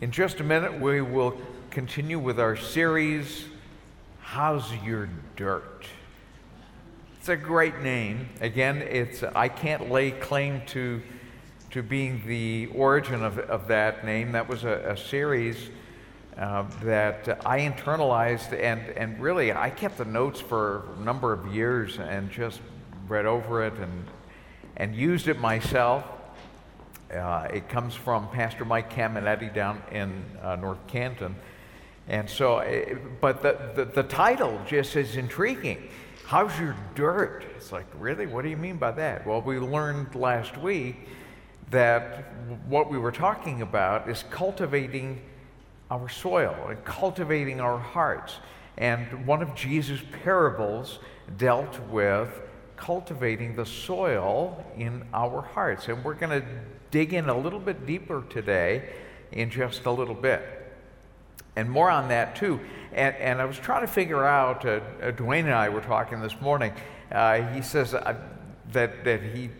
In just a minute, we will continue with our series, How's Your Dirt? It's a great name. Again, it's, I can't lay claim to, to being the origin of, of that name. That was a, a series uh, that I internalized, and, and really, I kept the notes for a number of years and just read over it and, and used it myself. Uh, it comes from Pastor Mike Caminetti down in uh, North Canton. And so, uh, but the, the, the, title just is intriguing. How's your dirt? It's like, really? What do you mean by that? Well, we learned last week that what we were talking about is cultivating our soil and cultivating our hearts. And one of Jesus' parables dealt with cultivating the soil in our hearts. And we're going to dig in a little bit deeper today in just a little bit. And more on that too. And, and I was trying to figure out, uh, uh, Dwayne and I were talking this morning. Uh, he says uh, that, that he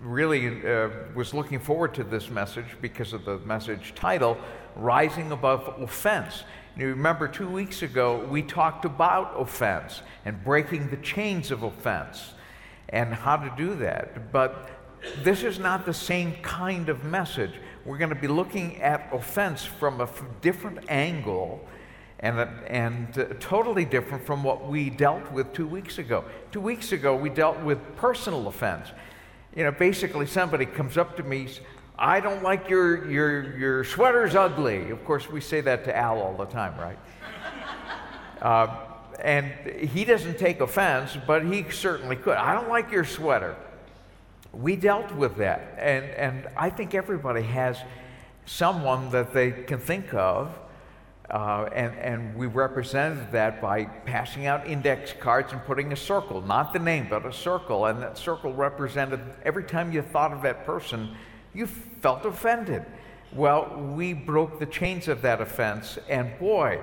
really uh, was looking forward to this message because of the message title, Rising Above Offense. You remember two weeks ago, we talked about offense and breaking the chains of offense and how to do that. But this is not the same kind of message. We're going to be looking at offense from a different angle and, and uh, totally different from what we dealt with two weeks ago. Two weeks ago, we dealt with personal offense. You know, basically, somebody comes up to me, I don't like your, your, your sweater's ugly. Of course, we say that to Al all the time, right? uh, and he doesn't take offense, but he certainly could. I don't like your sweater we dealt with that. And, and I think everybody has someone that they can think of. Uh, and, and we represented that by passing out index cards and putting a circle, not the name, but a circle. And that circle represented every time you thought of that person, you felt offended. Well, we broke the chains of that offense, and boy,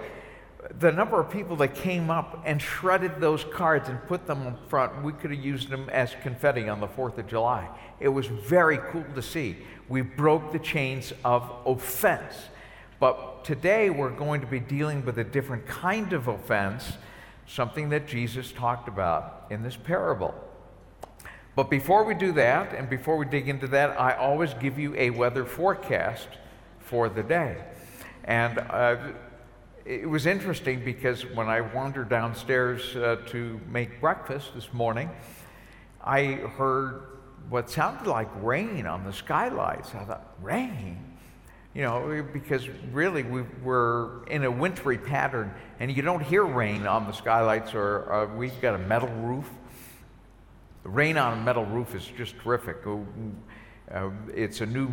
the number of people that came up and shredded those cards and put them in front, we could have used them as confetti on the 4th of July. It was very cool to see. We broke the chains of offense. But today we're going to be dealing with a different kind of offense, something that Jesus talked about in this parable. But before we do that, and before we dig into that, I always give you a weather forecast for the day. And uh, it was interesting because when I wandered downstairs uh, to make breakfast this morning, I heard what sounded like rain on the skylights. I thought, rain? You know, because really we were in a wintry pattern, and you don't hear rain on the skylights, or uh, we've got a metal roof. The rain on a metal roof is just terrific. Uh, it's a new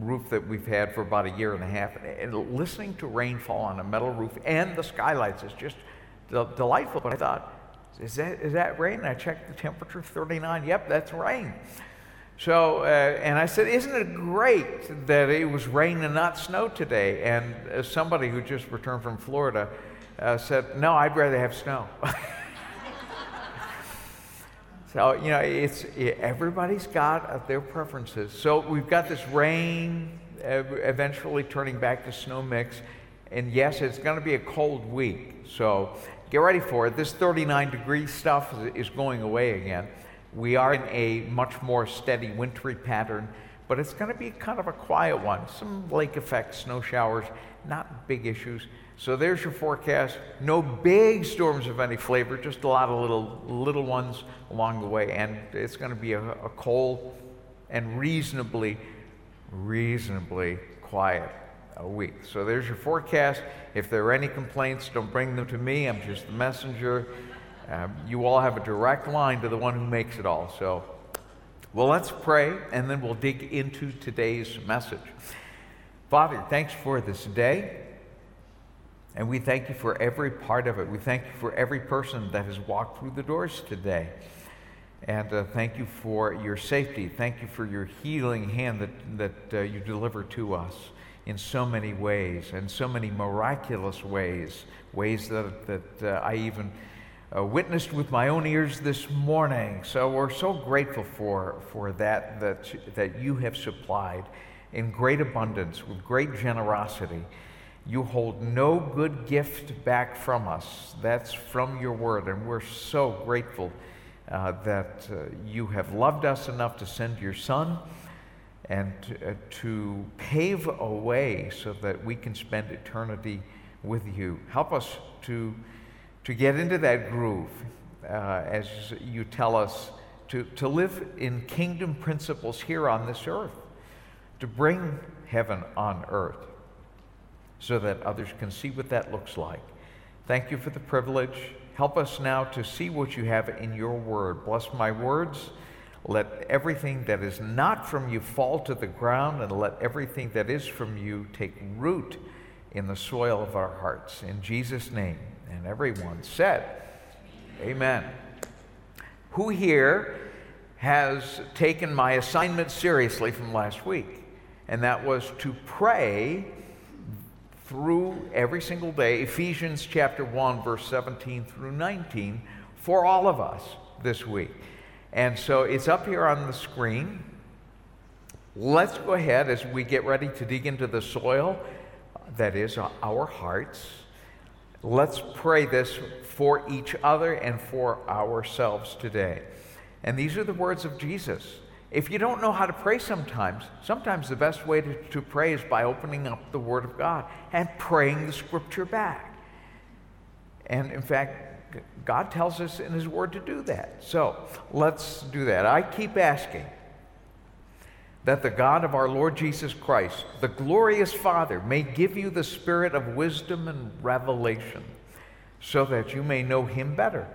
roof that we've had for about a year and a half, and listening to rainfall on a metal roof and the skylights is just delightful. But I thought, is that, is that rain? And I checked the temperature, 39. Yep, that's rain. So, uh, and I said, isn't it great that it was rain and not snow today? And uh, somebody who just returned from Florida uh, said, no, I'd rather have snow. So, you know, it's everybody's got their preferences. So we've got this rain eventually turning back to snow mix. And yes, it's going to be a cold week. So get ready for it. This 39 degree stuff is going away again. We are in a much more steady wintry pattern, but it's going to be kind of a quiet one. Some lake effect snow showers, not big issues. So there's your forecast. No big storms of any flavor, just a lot of little little ones along the way, and it's going to be a, a cold and reasonably, reasonably quiet a week. So there's your forecast. If there are any complaints, don't bring them to me. I'm just the messenger. Um, you all have a direct line to the one who makes it all. So, well, let's pray, and then we'll dig into today's message. Father, thanks for this day. And we thank you for every part of it. We thank you for every person that has walked through the doors today. And uh, thank you for your safety. Thank you for your healing hand that, that uh, you deliver to us in so many ways, and so many miraculous ways, ways that, that uh, I even uh, witnessed with my own ears this morning. So we're so grateful for, for that, that, that you have supplied in great abundance, with great generosity. You hold no good gift back from us. That's from your word, and we're so grateful uh, that uh, you have loved us enough to send your son and to, uh, to pave a way so that we can spend eternity with you. Help us to, to get into that groove uh, as you tell us to, to live in kingdom principles here on this earth, to bring heaven on earth so that others can see what that looks like. Thank you for the privilege. Help us now to see what you have in your word. Bless my words. Let everything that is not from you fall to the ground, and let everything that is from you take root in the soil of our hearts. In Jesus' name. And everyone said, Amen. Who here has taken my assignment seriously from last week? And that was to pray through every single day, Ephesians chapter 1, verse 17 through 19, for all of us this week. And so it's up here on the screen. Let's go ahead as we get ready to dig into the soil that is uh, our hearts. Let's pray this for each other and for ourselves today. And these are the words of Jesus. If you don't know how to pray sometimes, sometimes the best way to, to pray is by opening up the Word of God and praying the Scripture back. And in fact, God tells us in His Word to do that. So let's do that. I keep asking that the God of our Lord Jesus Christ, the glorious Father, may give you the spirit of wisdom and revelation so that you may know Him better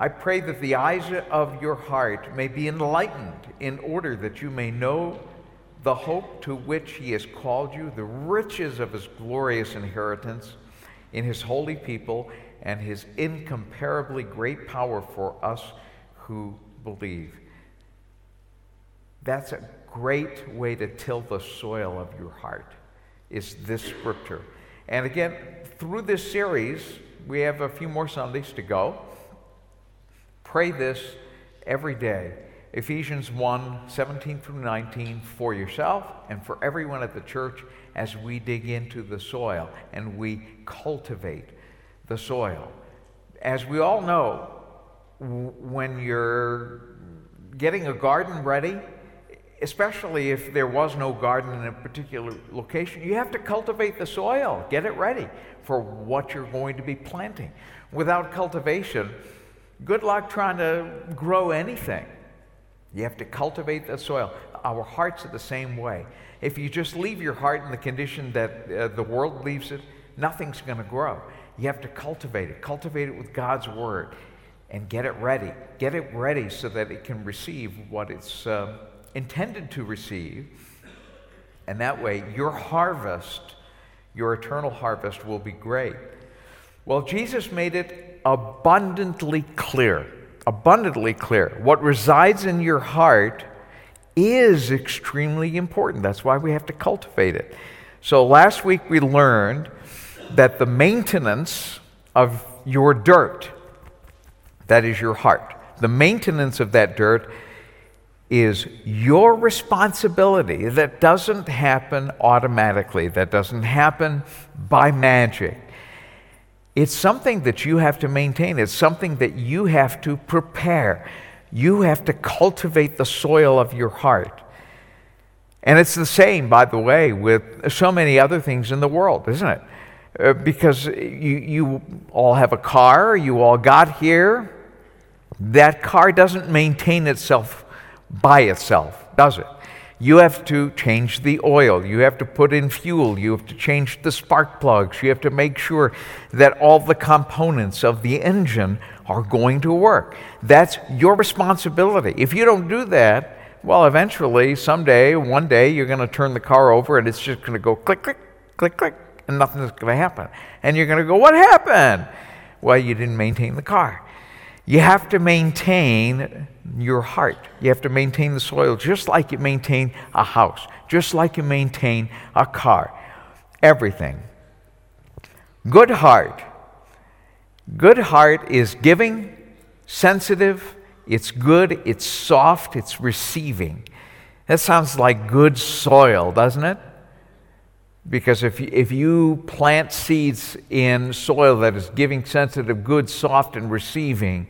I pray that the eyes of your heart may be enlightened in order that you may know the hope to which he has called you, the riches of his glorious inheritance in his holy people, and his incomparably great power for us who believe. That's a great way to till the soil of your heart, is this scripture. And again, through this series, we have a few more Sundays to go. Pray this every day. Ephesians 1 17 through 19 for yourself and for everyone at the church as we dig into the soil and we cultivate the soil. As we all know, when you're getting a garden ready, especially if there was no garden in a particular location, you have to cultivate the soil, get it ready for what you're going to be planting. Without cultivation, Good luck trying to grow anything. You have to cultivate the soil. Our hearts are the same way. If you just leave your heart in the condition that uh, the world leaves it, nothing's going to grow. You have to cultivate it. Cultivate it with God's word and get it ready. Get it ready so that it can receive what it's uh, intended to receive. And that way, your harvest, your eternal harvest, will be great. Well, Jesus made it abundantly clear. Abundantly clear. What resides in your heart is extremely important. That's why we have to cultivate it. So last week we learned that the maintenance of your dirt, that is your heart, the maintenance of that dirt is your responsibility. That doesn't happen automatically, that doesn't happen by magic. It's something that you have to maintain, it's something that you have to prepare. You have to cultivate the soil of your heart. And it's the same, by the way, with so many other things in the world, isn't it? Uh, because you, you all have a car, you all got here. That car doesn't maintain itself by itself, does it? You have to change the oil, you have to put in fuel, you have to change the spark plugs, you have to make sure that all the components of the engine are going to work. That's your responsibility. If you don't do that, well, eventually, someday, one day, you're going to turn the car over and it's just going to go click, click, click, click, and nothing's going to happen. And you're going to go, What happened? Well, you didn't maintain the car. You have to maintain your heart. You have to maintain the soil just like you maintain a house, just like you maintain a car. Everything. Good heart. Good heart is giving sensitive, it's good, it's soft, it's receiving. That sounds like good soil, doesn't it? Because if you, if you plant seeds in soil that is giving sensitive, good, soft, and receiving,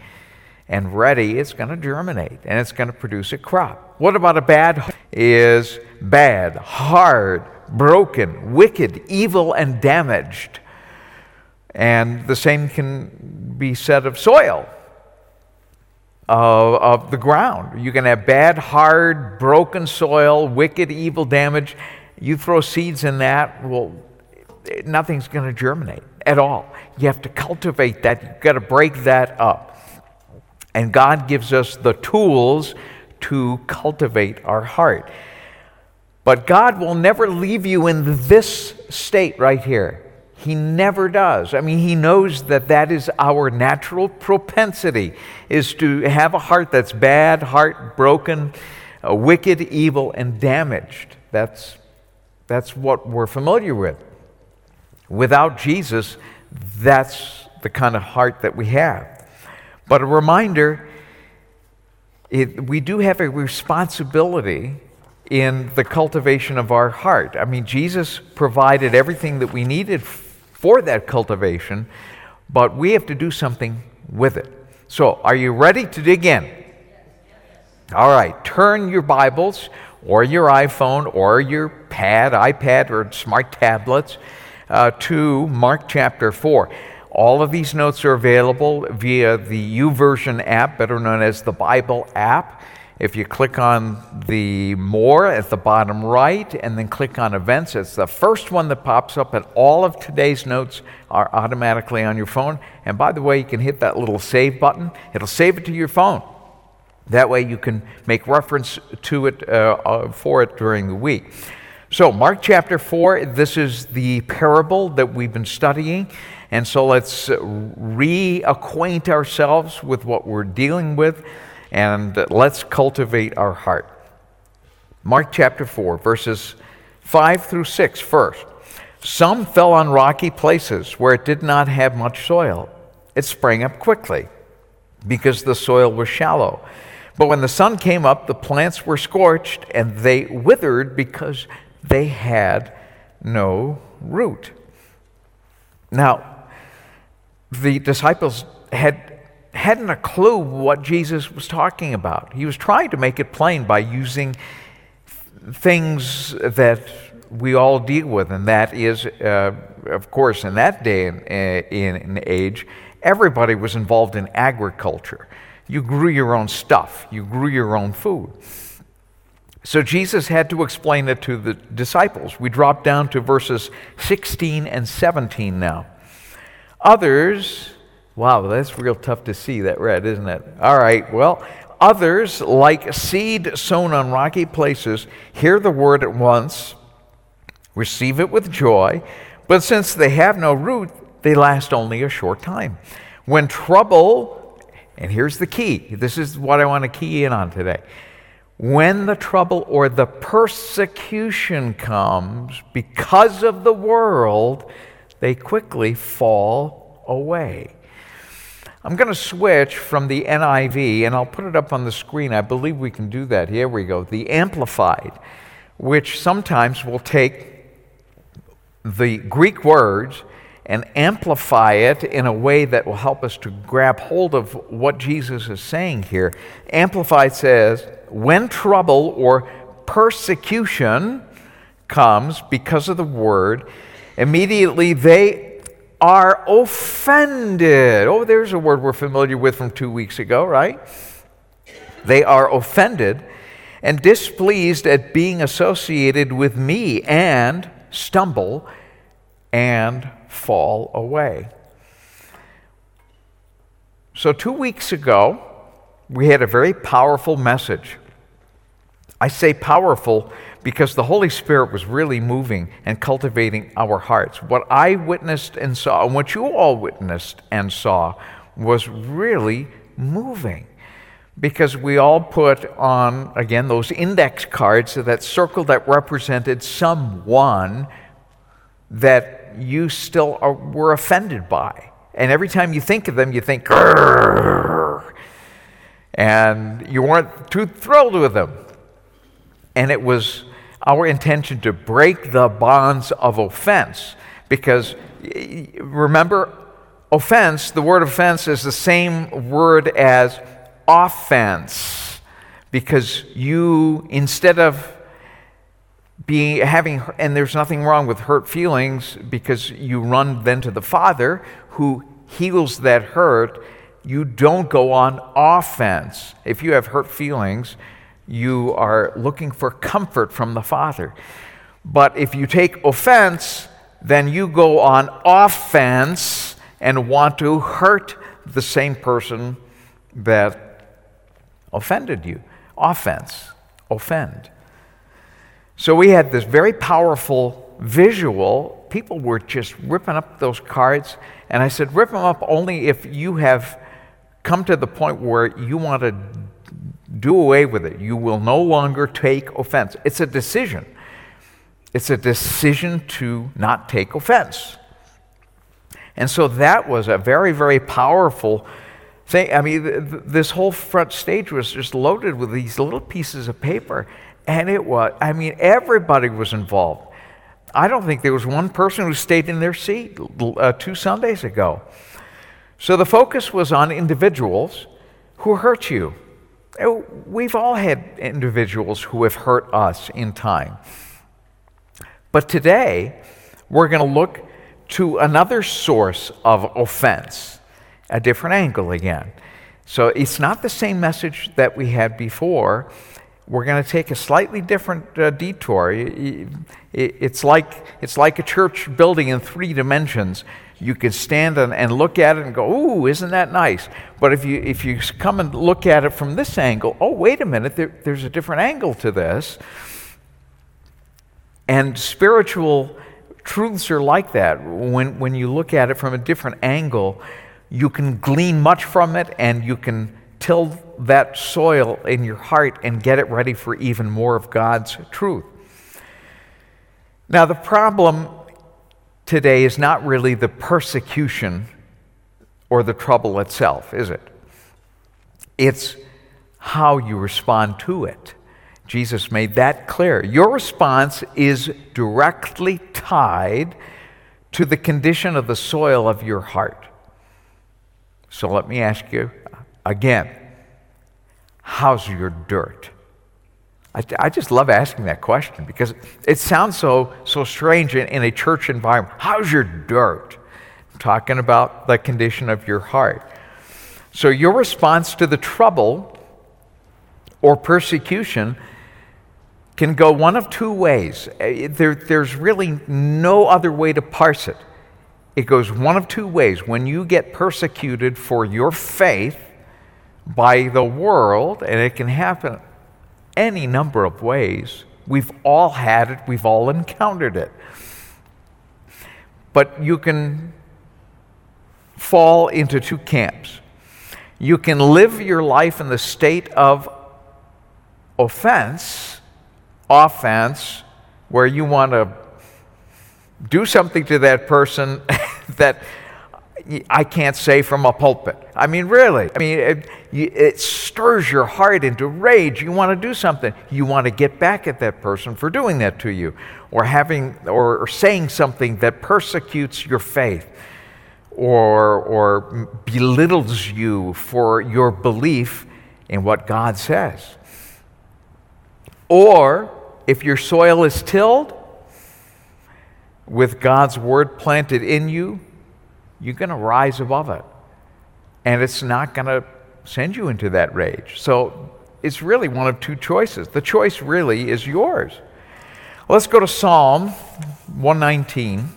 and ready, it's going to germinate and it's going to produce a crop. What about a bad? Is bad, hard, broken, wicked, evil, and damaged. And the same can be said of soil, of, of the ground. You can have bad, hard, broken soil, wicked, evil, damage. You throw seeds in that, well, nothing's going to germinate at all. You have to cultivate that. You've got to break that up. And God gives us the tools to cultivate our heart. But God will never leave you in this state right here. He never does. I mean, he knows that that is our natural propensity is to have a heart that's bad, heart broken, uh, wicked, evil and damaged. That's that's what we're familiar with. Without Jesus, that's the kind of heart that we have. But a reminder it, we do have a responsibility in the cultivation of our heart. I mean, Jesus provided everything that we needed for that cultivation, but we have to do something with it. So, are you ready to dig in? All right, turn your Bibles or your iPhone or your pad, iPad, or smart tablets uh, to Mark chapter 4. All of these notes are available via the YouVersion app, better known as the Bible app. If you click on the More at the bottom right and then click on Events, it's the first one that pops up, and all of today's notes are automatically on your phone. And by the way, you can hit that little Save button, it'll save it to your phone. That way, you can make reference to it uh, uh, for it during the week. So, Mark chapter 4, this is the parable that we've been studying. And so let's reacquaint ourselves with what we're dealing with and let's cultivate our heart. Mark chapter 4, verses 5 through 6 first. Some fell on rocky places where it did not have much soil. It sprang up quickly because the soil was shallow. But when the sun came up, the plants were scorched and they withered because they had no root. Now, the disciples had hadn't a clue what Jesus was talking about. He was trying to make it plain by using things that we all deal with, and that is, uh, of course, in that day and uh, in, in age, everybody was involved in agriculture. You grew your own stuff, you grew your own food. So Jesus had to explain it to the disciples. We drop down to verses 16 and 17 now. Others, wow, that's real tough to see that red, isn't it? All right, well, others, like seed sown on rocky places, hear the word at once, receive it with joy, but since they have no root, they last only a short time. When trouble, and here's the key this is what I want to key in on today. When the trouble or the persecution comes because of the world, they quickly fall away. I'm going to switch from the NIV, and I'll put it up on the screen. I believe we can do that. Here we go. The Amplified, which sometimes will take the Greek words and amplify it in a way that will help us to grab hold of what Jesus is saying here. Amplified says, when trouble or persecution comes because of the word, immediately they are offended. Oh, there's a word we're familiar with from two weeks ago, right? They are offended and displeased at being associated with me and stumble and fall away. So, two weeks ago, we had a very powerful message. I say powerful because the Holy Spirit was really moving and cultivating our hearts. What I witnessed and saw, and what you all witnessed and saw, was really moving. Because we all put on, again, those index cards, so that circle that represented someone that you still are, were offended by. And every time you think of them, you think, and you weren't too thrilled with them. And it was our intention to break the bonds of offense because remember, offense, the word offense is the same word as offense because you, instead of being having and there's nothing wrong with hurt feelings because you run then to the father who heals that hurt. You don't go on offense. If you have hurt feelings you are looking for comfort from the father. But if you take offense then you go on offense and want to hurt the same person that offended you. Offense. Offend so we had this very powerful visual. People were just ripping up those cards. And I said, rip them up only if you have come to the point where you want to do away with it. You will no longer take offense. It's a decision. It's a decision to not take offense. And so that was a very, very powerful thing. I mean, th- th- this whole front stage was just loaded with these little pieces of paper. And it was, I mean, everybody was involved. I don't think there was one person who stayed in their seat uh, two Sundays ago. So the focus was on individuals who hurt you. Uh, we've all had individuals who have hurt us in time. But today, we're going to look to another source of offense, a different angle again. So it's not the same message that we had before, we're going to take a slightly different uh, detour. It's like, it's like a church building in three dimensions. You can stand and, and look at it and go, ooh, isn't that nice? But if you, if you come and look at it from this angle, oh, wait a minute, there, there's a different angle to this. And spiritual truths are like that. When, when you look at it from a different angle, you can glean much from it and you can till that soil in your heart and get it ready for even more of God's truth. Now, the problem today is not really the persecution or the trouble itself, is it? It's how you respond to it. Jesus made that clear. Your response is directly tied to the condition of the soil of your heart. So let me ask you again how's your dirt? I, I, just love asking that question because it sounds so, so strange in, in a church environment. How's your dirt? I'm talking about the condition of your heart. So, your response to the trouble or persecution can go one of two ways. Uh, there, there's really no other way to parse it. It goes one of two ways. When you get persecuted for your faith, by the world, and it can happen any number of ways. We've all had it, we've all encountered it. But you can fall into two camps. You can live your life in the state of offense, offense, where you want to do something to that person that I can't say from a pulpit. I mean, really. I mean, it, it, stirs your heart into rage. You want to do something. You want to get back at that person for doing that to you, or having, or, or saying something that persecutes your faith, or or belittles you for your belief in what God says. Or if your soil is tilled with God's word planted in you, you're going to rise above it. And it's not going to send you into that rage. So it's really one of two choices. The choice really is yours. Let's go to Psalm 119,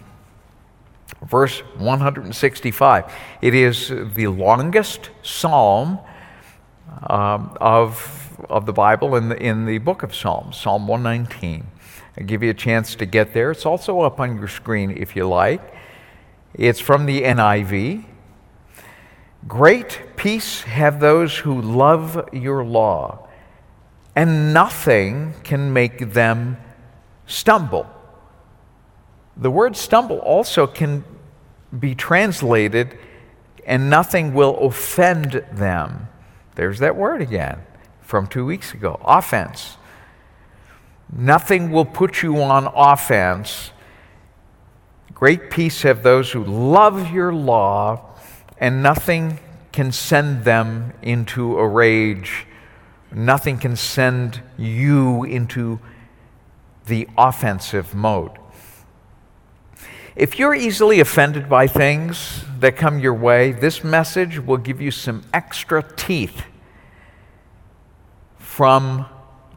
verse 165. It is the longest psalm um, of, of the Bible in the, in the book of Psalms, Psalm 119. I'll give you a chance to get there. It's also up on your screen if you like. It's from the NIV. Great peace have those who love your law, and nothing can make them stumble. The word stumble also can be translated, and nothing will offend them. There's that word again from two weeks ago offense. Nothing will put you on offense. Great peace have those who love your law, and nothing can send them into a rage. Nothing can send you into the offensive mode. If you're easily offended by things that come your way, this message will give you some extra teeth from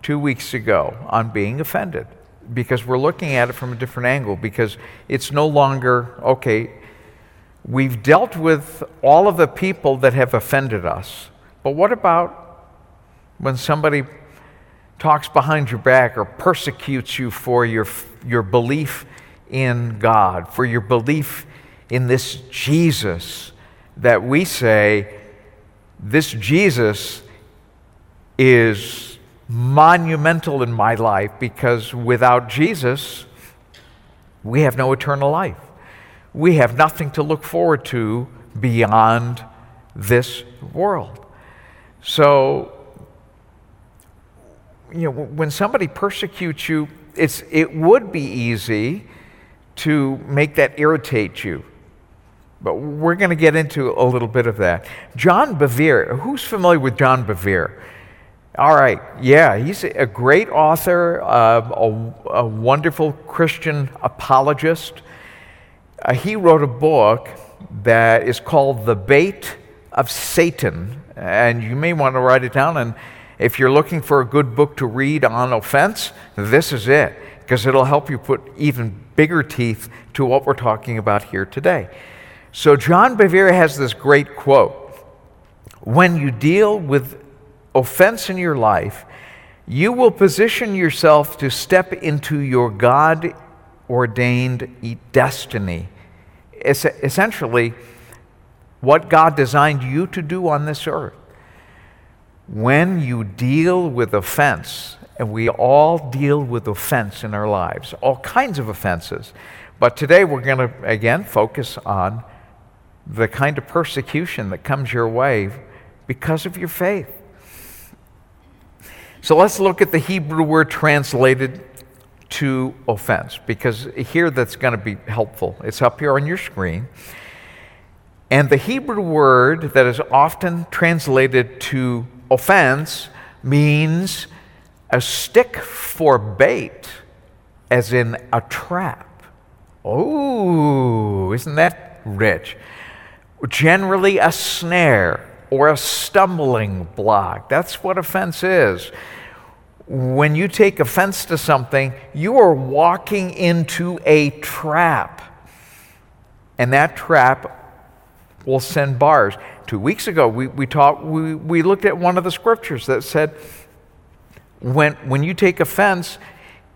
two weeks ago on being offended because we're looking at it from a different angle because it's no longer, okay, we've dealt with all of the people that have offended us, but what about when somebody talks behind your back or persecutes you for your, your belief in God, for your belief in this Jesus that we say, this Jesus is monumental in my life because without Jesus, we have no eternal life. We have nothing to look forward to beyond this world. So, you know, when somebody persecutes you, it's, it would be easy to make that irritate you. But we're going to get into a little bit of that. John Bevere, who's familiar with John Bevere? All right, yeah, he's a great author, uh, a, a, wonderful Christian apologist. Uh, he wrote a book that is called The Bait of Satan, and you may want to write it down. And if you're looking for a good book to read on offense, this is it, because it'll help you put even bigger teeth to what we're talking about here today. So, John Bevere has this great quote When you deal with offense in your life, you will position yourself to step into your God ordained destiny. It's essentially, what God designed you to do on this earth. When you deal with offense, and we all deal with offense in our lives, all kinds of offenses. But today we're going to, again, focus on the kind of persecution that comes your way because of your faith. So let's look at the Hebrew word translated to offense, because here that's going to be helpful. It's up here on your screen. And the Hebrew word that is often translated to offense means a stick for bait, as in a trap. Oh, isn't that rich? Generally, a snare or a stumbling block. That's what offense is. When you take offense to something, you are walking into a trap. And that trap will send bars. Two weeks ago, we, we, talked, we, we looked at one of the scriptures that said, when, when you take offense,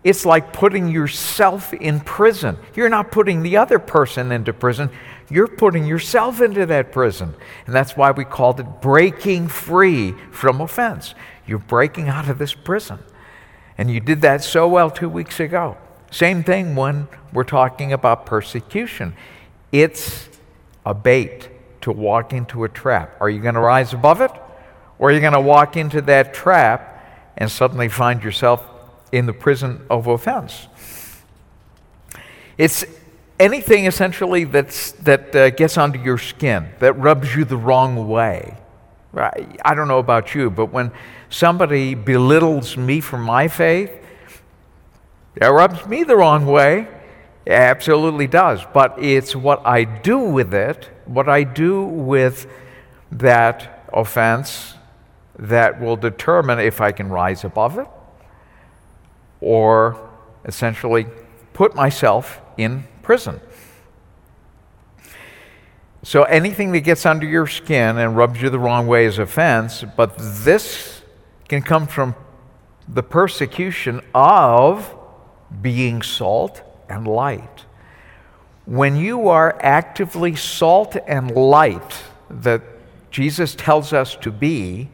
it's like putting yourself in prison. You're not putting the other person into prison, you're putting yourself into that prison. And that's why we called it breaking free from offense. You're breaking out of this prison. And you did that so well two weeks ago. Same thing when we're talking about persecution. It's a bait to walk into a trap. Are you going to rise above it? Or are you going to walk into that trap and suddenly find yourself in the prison of offense. It's anything essentially that's, that uh, gets under your skin, that rubs you the wrong way. Right? I don't know about you, but when somebody belittles me for my faith, that rubs me the wrong way. It absolutely does. But it's what I do with it, what I do with that offense that will determine if I can rise above it or essentially put myself in prison. So anything that gets under your skin and rubs you the wrong way is offense, but this can come from the persecution of being salt and light. When you are actively salt and light that Jesus tells us to be,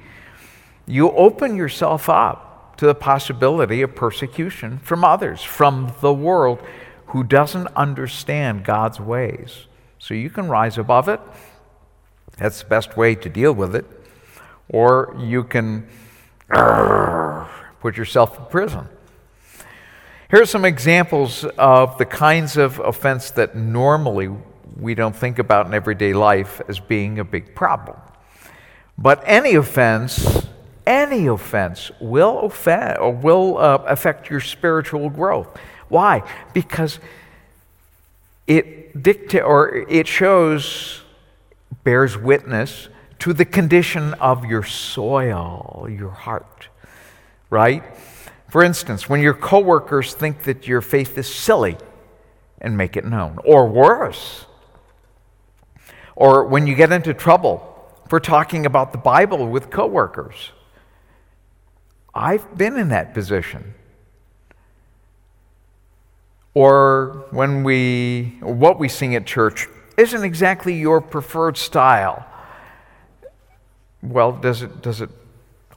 you open yourself up to the possibility of persecution from others, from the world who doesn't understand God's ways. So you can rise above it. That's the best way to deal with it. or you can put yourself in prison. Here are some examples of the kinds of offense that normally we don't think about in everyday life as being a big problem. But any offense, any offense will offend will uh, affect your spiritual growth. Why? Because it dicta- or it shows bears witness to the condition of your soil, your heart, right? For instance, when your coworkers think that your faith is silly and make it known, or worse, or when you get into trouble for talking about the Bible with coworkers. I've been in that position. Or when we, what we sing at church isn't exactly your preferred style. Well, does it, does it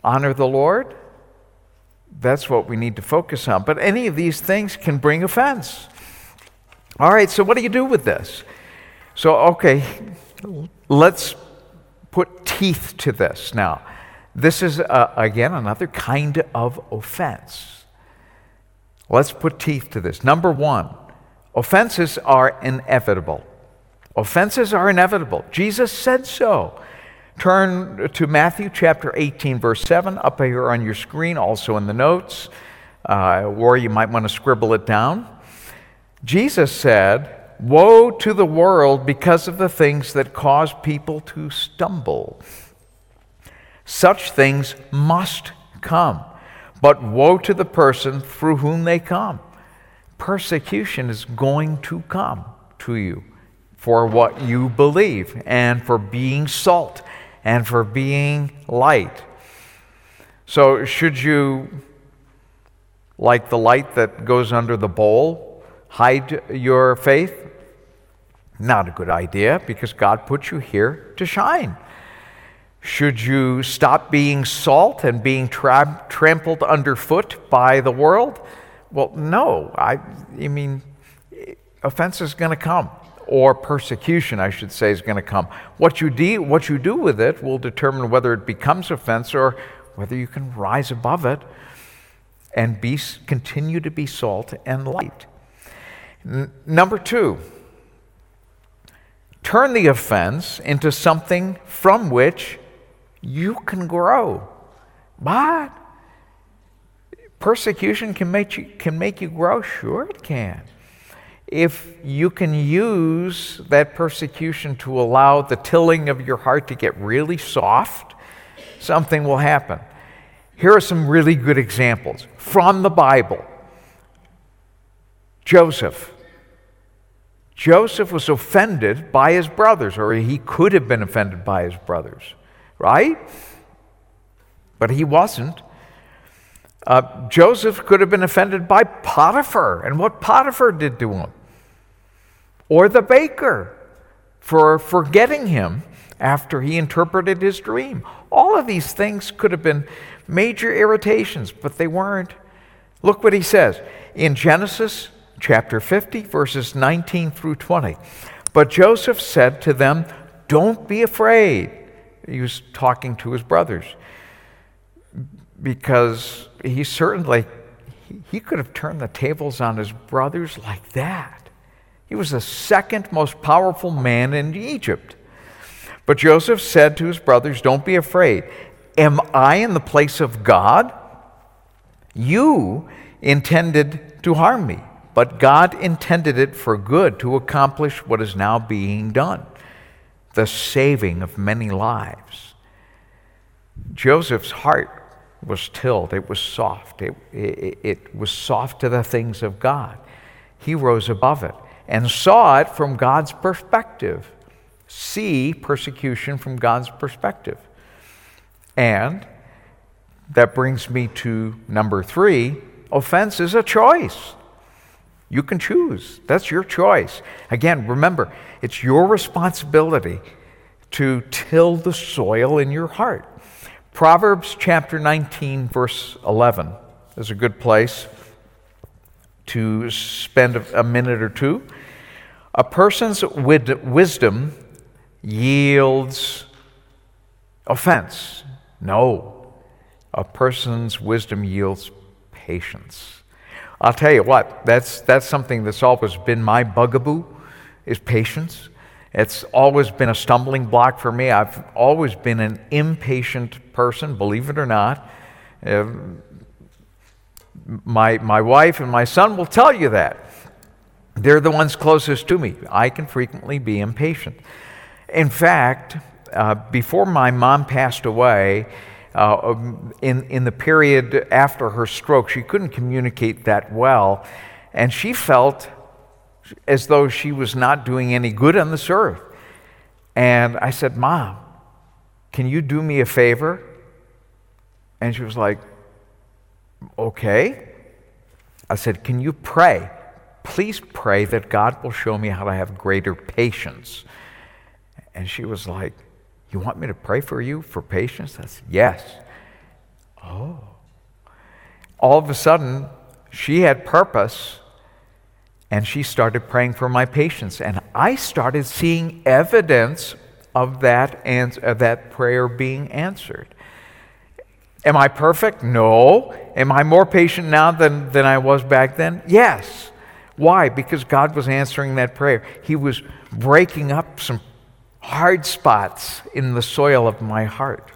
honor the Lord? That's what we need to focus on. But any of these things can bring offense. All right, so what do you do with this? So, okay, let's put teeth to this now. This is, uh, again, another kind of offense. Let's put teeth to this. Number one, offenses are inevitable. Offenses are inevitable. Jesus said so. Turn to Matthew chapter 18, verse 7, up here on your screen, also in the notes, uh, or you might want to scribble it down. Jesus said, Woe to the world because of the things that cause people to stumble. Such things must come, but woe to the person through whom they come. Persecution is going to come to you for what you believe and for being salt and for being light. So, should you, like the light that goes under the bowl, hide your faith? Not a good idea because God put you here to shine. Should you stop being salt and being tra- trampled underfoot by the world? Well, no. I, I mean, offense is going to come or persecution, I should say, is going to come. What you, de- what you do with it will determine whether it becomes offense or whether you can rise above it and be, continue to be salt and light. N- number two, turn the offense into something from which you can grow. But persecution can make you, can make you grow? Sure, it can if you can use that persecution to allow the tilling of your heart to get really soft, something will happen. Here are some really good examples from the Bible. Joseph. Joseph was offended by his brothers, or he could have been offended by his brothers, right? But he wasn't. Uh, Joseph could have been offended by Potiphar and what Potiphar did to him or the baker for forgetting him after he interpreted his dream. All of these things could have been major irritations, but they weren't. Look what he says in Genesis chapter 50, verses 19 through 20. But Joseph said to them, Don't be afraid. He was talking to his brothers because he certainly he could have turned the tables on his brothers like that. He was the second most powerful man in Egypt. But Joseph said to his brothers, Don't be afraid. Am I in the place of God? You intended to harm me, but God intended it for good to accomplish what is now being done the saving of many lives. Joseph's heart was tilled, it was soft, it, it, it was soft to the things of God. He rose above it and saw it from God's perspective. See persecution from God's perspective. And that brings me to number three offense is a choice. You can choose. That's your choice. Again, remember, it's your responsibility to till the soil in your heart. Proverbs chapter 19, verse 11 is a good place to spend a minute or two. A person's wisdom yields offense. No. A person's wisdom yields patience. I'll tell you what, that's, that's something that's always been my bugaboo, is patience. It's always been a stumbling block for me. I've always been an impatient person, believe it or not. Uh, my, my wife and my son will tell you that. They're the ones closest to me. I can frequently be impatient. In fact, uh, before my mom passed away, uh, um, in, in the period after her stroke, she couldn't communicate that well, and she felt as though she was not doing any good on this earth. And I said, Mom, can you do me a favor? And she was like, Okay. I said, Can you pray? Please pray that God will show me how to have greater patience. And she was like, You want me to pray for you for patience? I said, Yes. Oh. All of a sudden, she had purpose and she started praying for my patience. And I started seeing evidence of that, ans- of that prayer being answered. Am I perfect? No. Am I more patient now than, than I was back then? Yes. Why? Because God was answering that prayer. He was breaking up some hard spots in the soil of my heart.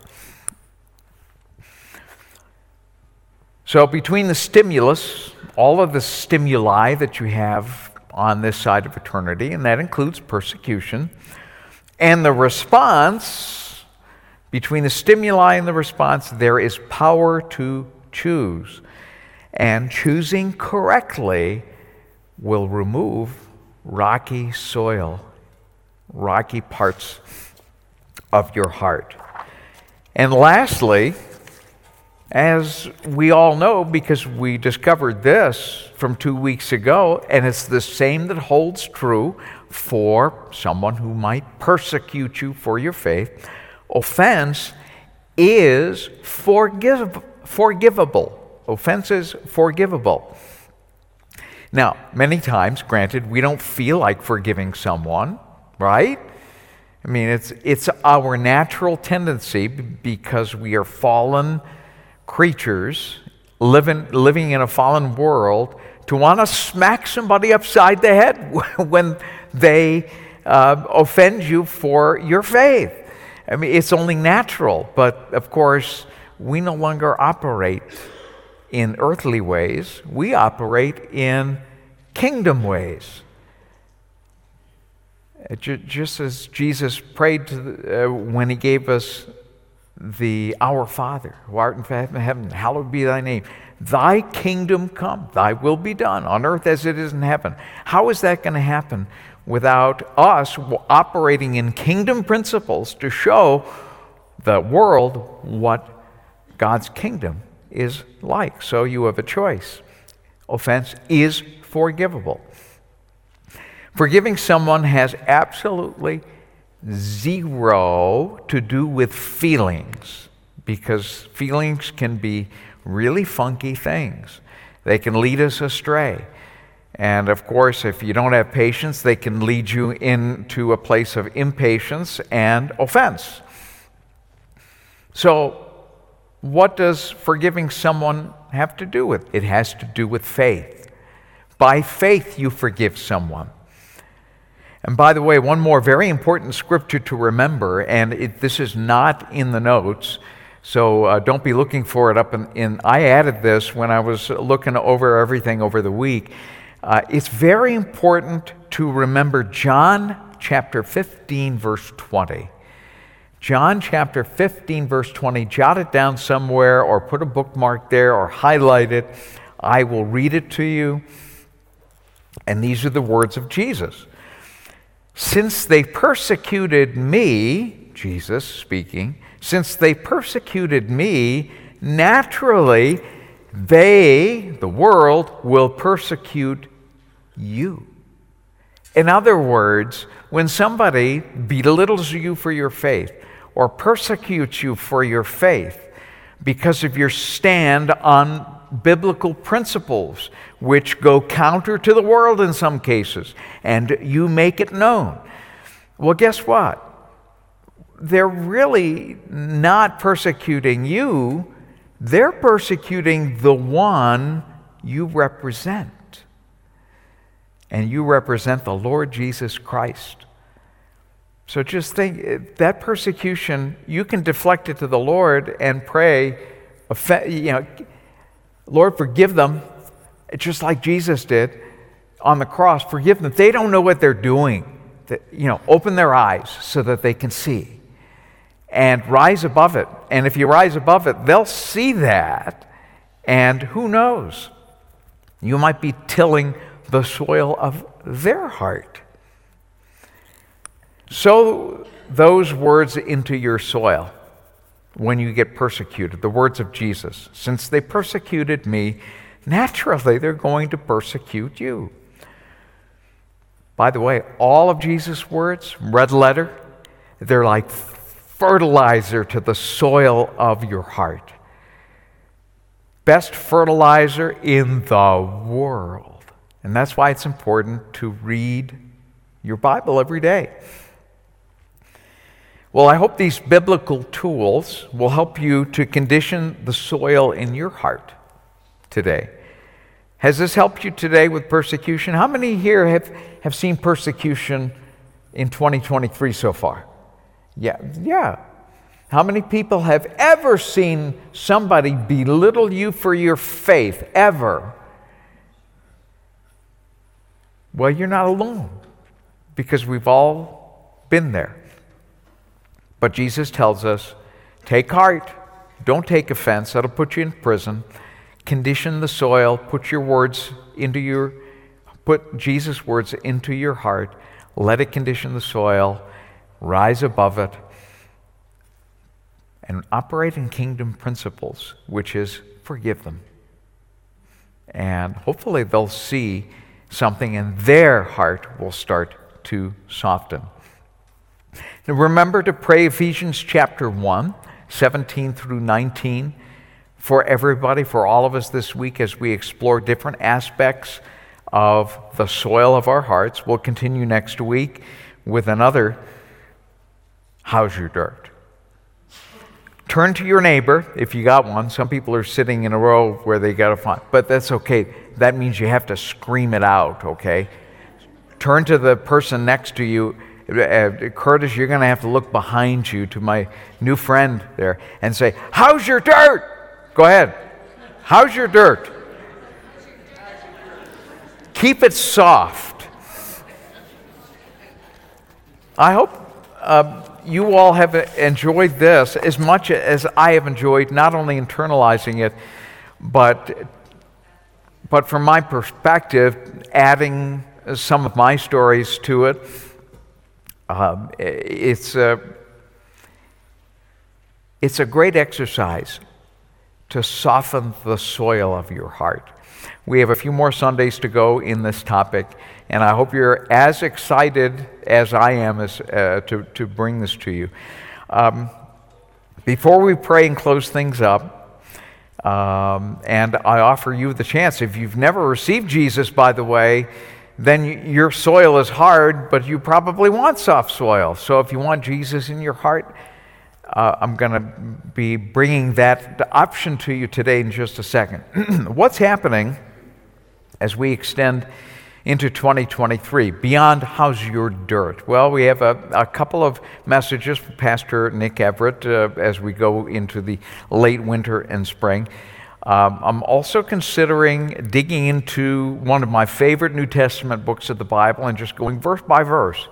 So, between the stimulus, all of the stimuli that you have on this side of eternity, and that includes persecution, and the response, between the stimuli and the response, there is power to choose. And choosing correctly will remove rocky soil, rocky parts of your heart. And lastly, as we all know, because we discovered this from two weeks ago, and it's the same that holds true for someone who might persecute you for your faith, offense is forgive, forgivable. Offense is forgivable. Now, many times, granted, we don't feel like forgiving someone, right? I mean, it's, it's our natural tendency because we are fallen creatures living, living in a fallen world to want to smack somebody upside the head when they uh, offend you for your faith. I mean, it's only natural, but of course, we no longer operate in earthly ways, we operate in kingdom ways. Just as Jesus prayed the, uh, when he gave us the Our Father, who art in heaven, hallowed be thy name. Thy kingdom come, thy will be done on earth as it is in heaven. How is that going to happen without us operating in kingdom principles to show the world what God's kingdom is like? So you have a choice. Offense is forgivable. Forgiving someone has absolutely zero to do with feelings because feelings can be really funky things. They can lead us astray. And of course, if you don't have patience, they can lead you into a place of impatience and offense. So, what does forgiving someone have to do with? It has to do with faith. By faith, you forgive someone. And by the way, one more very important scripture to remember, and it, this is not in the notes, so uh, don't be looking for it up in, in, I added this when I was looking over everything over the week. Uh, it's very important to remember John chapter 15, verse 20. John chapter 15, verse 20. Jot it down somewhere or put a bookmark there or highlight it. I will read it to you. And these are the words of Jesus. Since they persecuted me, Jesus speaking, since they persecuted me, naturally they, the world, will persecute you. In other words, when somebody belittles you for your faith or persecutes you for your faith because of your stand on biblical principles which go counter to the world in some cases, and you make it known. Well, guess what? they're really not persecuting you, they're persecuting the one you represent. And you represent the Lord Jesus Christ. So just think that persecution, you can deflect it to the Lord and pray, you know, Lord, forgive them, just like Jesus did on the cross. Forgive them. They don't know what they're doing. You know, open their eyes so that they can see and rise above it. And if you rise above it, they'll see that. And who knows? You might be tilling the soil of their heart. Sow those words into your soil when you get persecuted, the words of Jesus. Since they persecuted me, naturally they're going to persecute you. By the way, all of Jesus' words, red letter, they're like fertilizer to the soil of your heart. Best fertilizer in the world. And that's why it's important to read your Bible every day. Well, I hope these biblical tools will help you to condition the soil in your heart today. Has this helped you today with persecution? How many here have, have seen persecution in 2023 so far? Yeah, yeah. How many people have ever seen somebody belittle you for your faith? Ever? Well, you're not alone because we've all been there. But Jesus tells us take heart, don't take offense, that'll put you in prison. Condition the soil, put your words into your, put Jesus' words into your heart, let it condition the soil, rise above it, and operate in kingdom principles, which is forgive them. And hopefully they'll see something in their heart will start to soften. Now remember to pray Ephesians chapter 1, 17 through 19 for everybody, for all of us this week as we explore different aspects of the soil of our hearts. We'll continue next week with another How's Your Dirt? Turn to your neighbor if you got one. Some people are sitting in a row where they got to find, but that's okay. That means you have to scream it out, okay? Turn to the person next to you uh, Curtis, you're going to have to look behind you to my new friend there and say, How's your dirt? Go ahead. How's your dirt? Keep it soft. I hope uh, you all have enjoyed this as much as I have enjoyed not only internalizing it, but, but from my perspective, adding some of my stories to it um, it's, a, it's a great exercise to soften the soil of your heart. We have a few more Sundays to go in this topic, and I hope you're as excited as I am as, uh, to, to bring this to you. Um, before we pray and close things up, um, and I offer you the chance, if you've never received Jesus, by the way, then your soil is hard, but you probably want soft soil. So if you want Jesus in your heart, uh, I'm going to be bringing that option to you today in just a second. What's happening as we extend into 2023 beyond how's your dirt? Well, we have a, a couple of messages from Pastor Nick Everett uh, as we go into the late winter and spring. Um, I'm also considering digging into one of my favorite New Testament books of the Bible and just going verse by verse.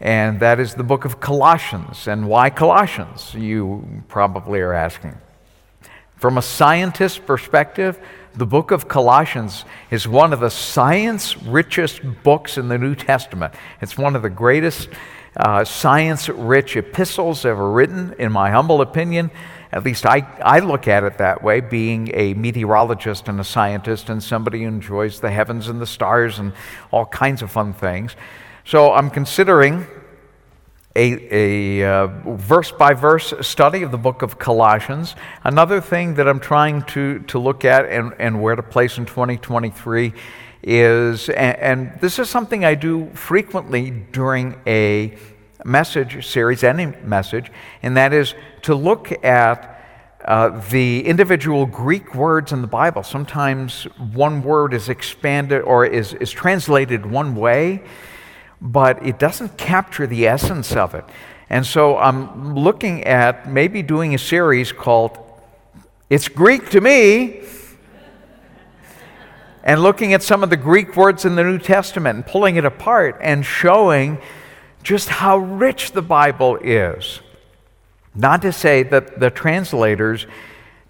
And that is the book of Colossians. And why Colossians? You probably are asking. From a scientist's perspective, the book of Colossians is one of the science richest books in the New Testament. It's one of the greatest uh, science rich epistles ever written, in my humble opinion. At least I, I look at it that way, being a meteorologist and a scientist and somebody who enjoys the heavens and the stars and all kinds of fun things. So I'm considering a, a verse by verse study of the book of Colossians. Another thing that I'm trying to, to look at and, and where to place in 2023 is, and, and this is something I do frequently during a message series, any message, and that is to look at uh, the individual Greek words in the Bible. Sometimes one word is expanded or is, is translated one way, but it doesn't capture the essence of it. And so I'm looking at maybe doing a series called It's Greek to Me, and looking at some of the Greek words in the New Testament and pulling it apart and showing just how rich the Bible is. Not to say that the translators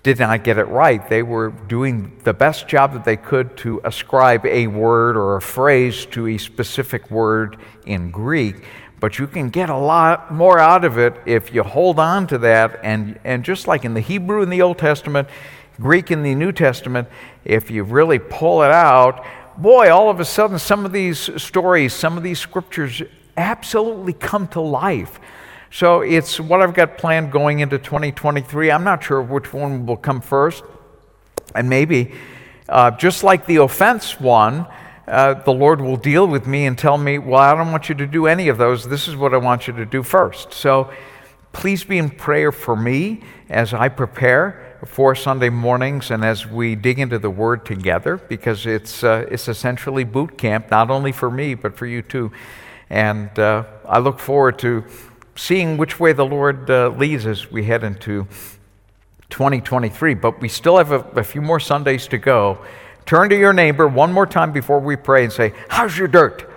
did not get it right. They were doing the best job that they could to ascribe a word or a phrase to a specific word in Greek. But you can get a lot more out of it if you hold on to that. And, and just like in the Hebrew in the Old Testament, Greek in the New Testament, if you really pull it out, boy, all of a sudden, some of these stories, some of these scriptures absolutely come to life. So it's what I've got planned going into 2023. I'm not sure which one will come first. And maybe, uh, just like the offense one, uh, the Lord will deal with me and tell me, Well, I don't want you to do any of those. This is what I want you to do first. So please be in prayer for me as I prepare for Sunday mornings and as we dig into the Word together, because it's, uh, it's essentially boot camp, not only for me, but for you too. And uh, I look forward to seeing which way the Lord uh, leads as we head into 2023. But we still have a, a few more Sundays to go. Turn to your neighbor one more time before we pray and say, How's your dirt?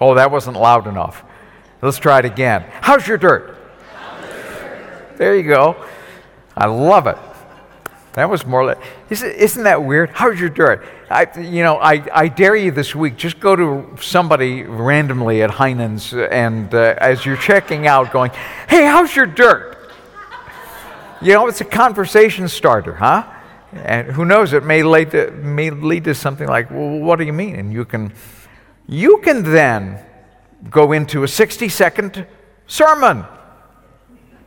Oh, that wasn't loud enough. Let's try it again. How's your dirt? There you go. I love it. That was more like, isn't that weird? How's your dirt? I, you know, I, I dare you this week, just go to somebody randomly at Heinen's and uh, as you're checking out, going, hey, how's your dirt? You know, it's a conversation starter, huh? And who knows, it may lead to, may lead to something like, well, what do you mean? And you can, you can then go into a 60 second sermon.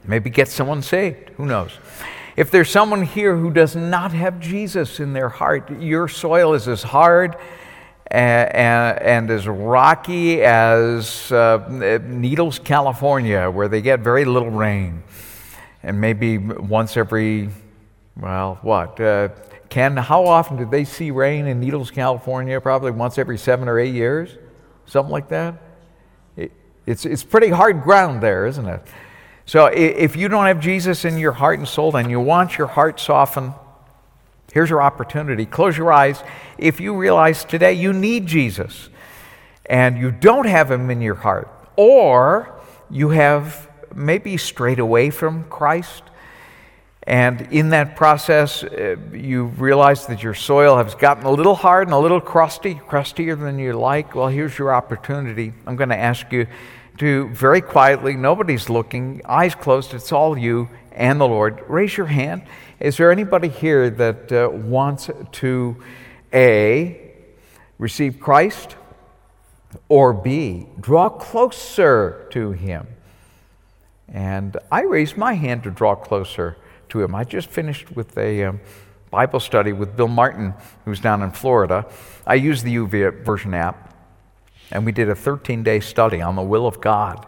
Maybe get someone saved. Who knows? If there's someone here who does not have Jesus in their heart, your soil is as hard and, and, as rocky as uh, Needles, California, where they get very little rain. And maybe once every, well, what? Uh, Ken, how often do they see rain in Needles, California? Probably once every seven or eight years, something like that. It, it's, it's pretty hard ground there, isn't it? So if you don't have Jesus in your heart and soul and you want your heart softened, here's your opportunity. Close your eyes. If you realize today you need Jesus and you don't have him in your heart, or you have maybe strayed away from Christ, and in that process, uh, you realize that your soil has gotten a little hard and a little crusty, crustier than you like. Well, here's your opportunity. I'm going to ask you to very quietly, nobody's looking, eyes closed, it's all you and the Lord. Raise your hand. Is there anybody here that uh, wants to A, receive Christ, or B, draw closer to Him? And I raised my hand to draw closer to Him. I just finished with a um, Bible study with Bill Martin, who's down in Florida. I use the YouVersion app. And we did a 13 day study on the will of God.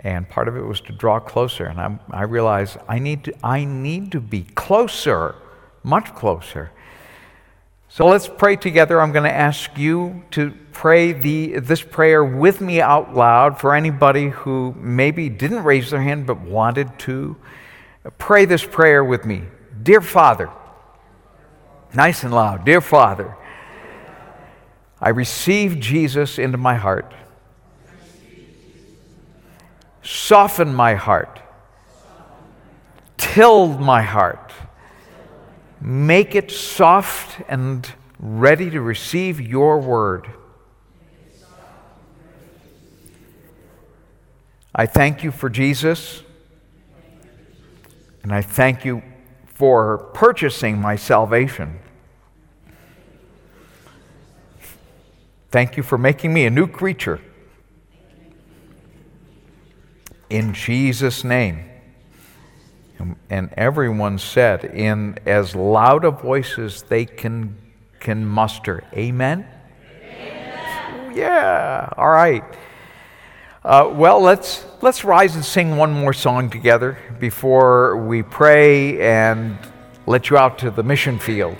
And part of it was to draw closer. And I, I realized I need, to, I need to be closer, much closer. So let's pray together. I'm going to ask you to pray the, this prayer with me out loud for anybody who maybe didn't raise their hand but wanted to. Pray this prayer with me. Dear Father, nice and loud. Dear Father, I receive Jesus into my heart. Soften my heart. Till my heart. Make it soft and ready to receive your word. I thank you for Jesus, and I thank you for purchasing my salvation. Thank you for making me a new creature. In Jesus' name. And everyone said in as loud a voice as they can, can muster. Amen? Amen? Yeah, all right. Uh, well, let's, let's rise and sing one more song together before we pray and let you out to the mission field.